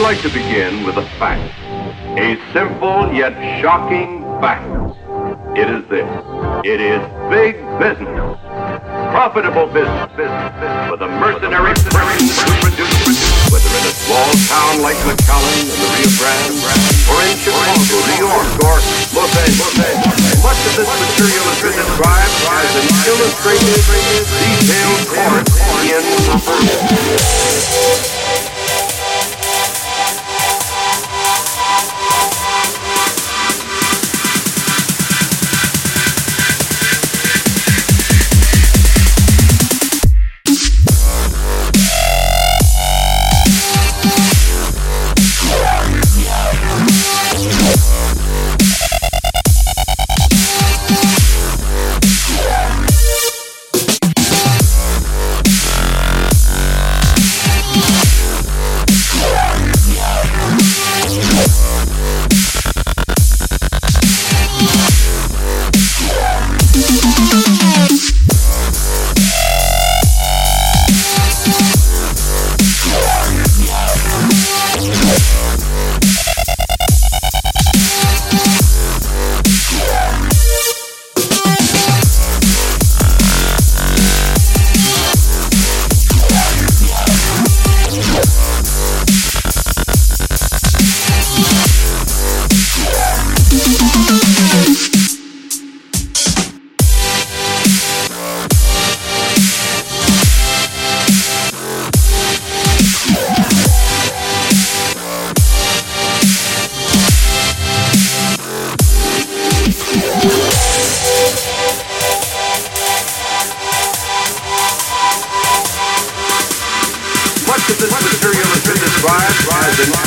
like to begin with a fact. A simple yet shocking fact. It is this. It is big business. Profitable business, business, business for the mercenary persons who produce, whether in a small town like McAllen in the Rio Grande, or in Chicago, New York, or Los Angeles. Much of this material has been described as an illustrated,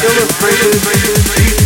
illustrated,